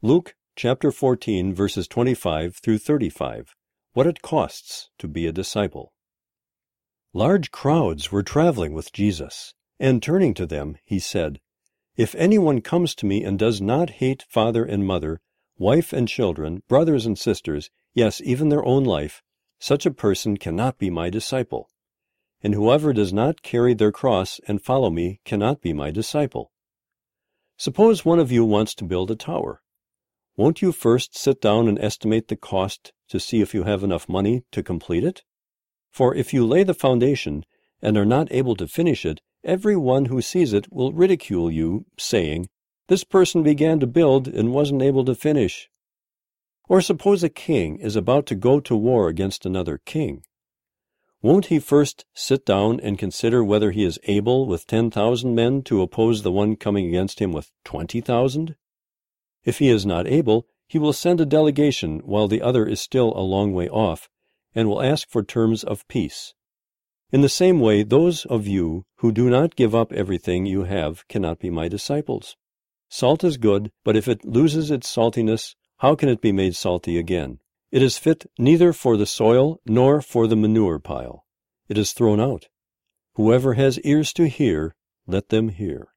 Luke chapter 14 verses 25 through 35. What it costs to be a disciple. Large crowds were traveling with Jesus, and turning to them, he said, If anyone comes to me and does not hate father and mother, wife and children, brothers and sisters, yes, even their own life, such a person cannot be my disciple. And whoever does not carry their cross and follow me cannot be my disciple. Suppose one of you wants to build a tower. Won't you first sit down and estimate the cost to see if you have enough money to complete it? For if you lay the foundation and are not able to finish it, every one who sees it will ridicule you, saying, This person began to build and wasn't able to finish. Or suppose a king is about to go to war against another king. Won't he first sit down and consider whether he is able with ten thousand men to oppose the one coming against him with twenty thousand? If he is not able, he will send a delegation while the other is still a long way off, and will ask for terms of peace. In the same way, those of you who do not give up everything you have cannot be my disciples. Salt is good, but if it loses its saltiness, how can it be made salty again? It is fit neither for the soil nor for the manure pile. It is thrown out. Whoever has ears to hear, let them hear.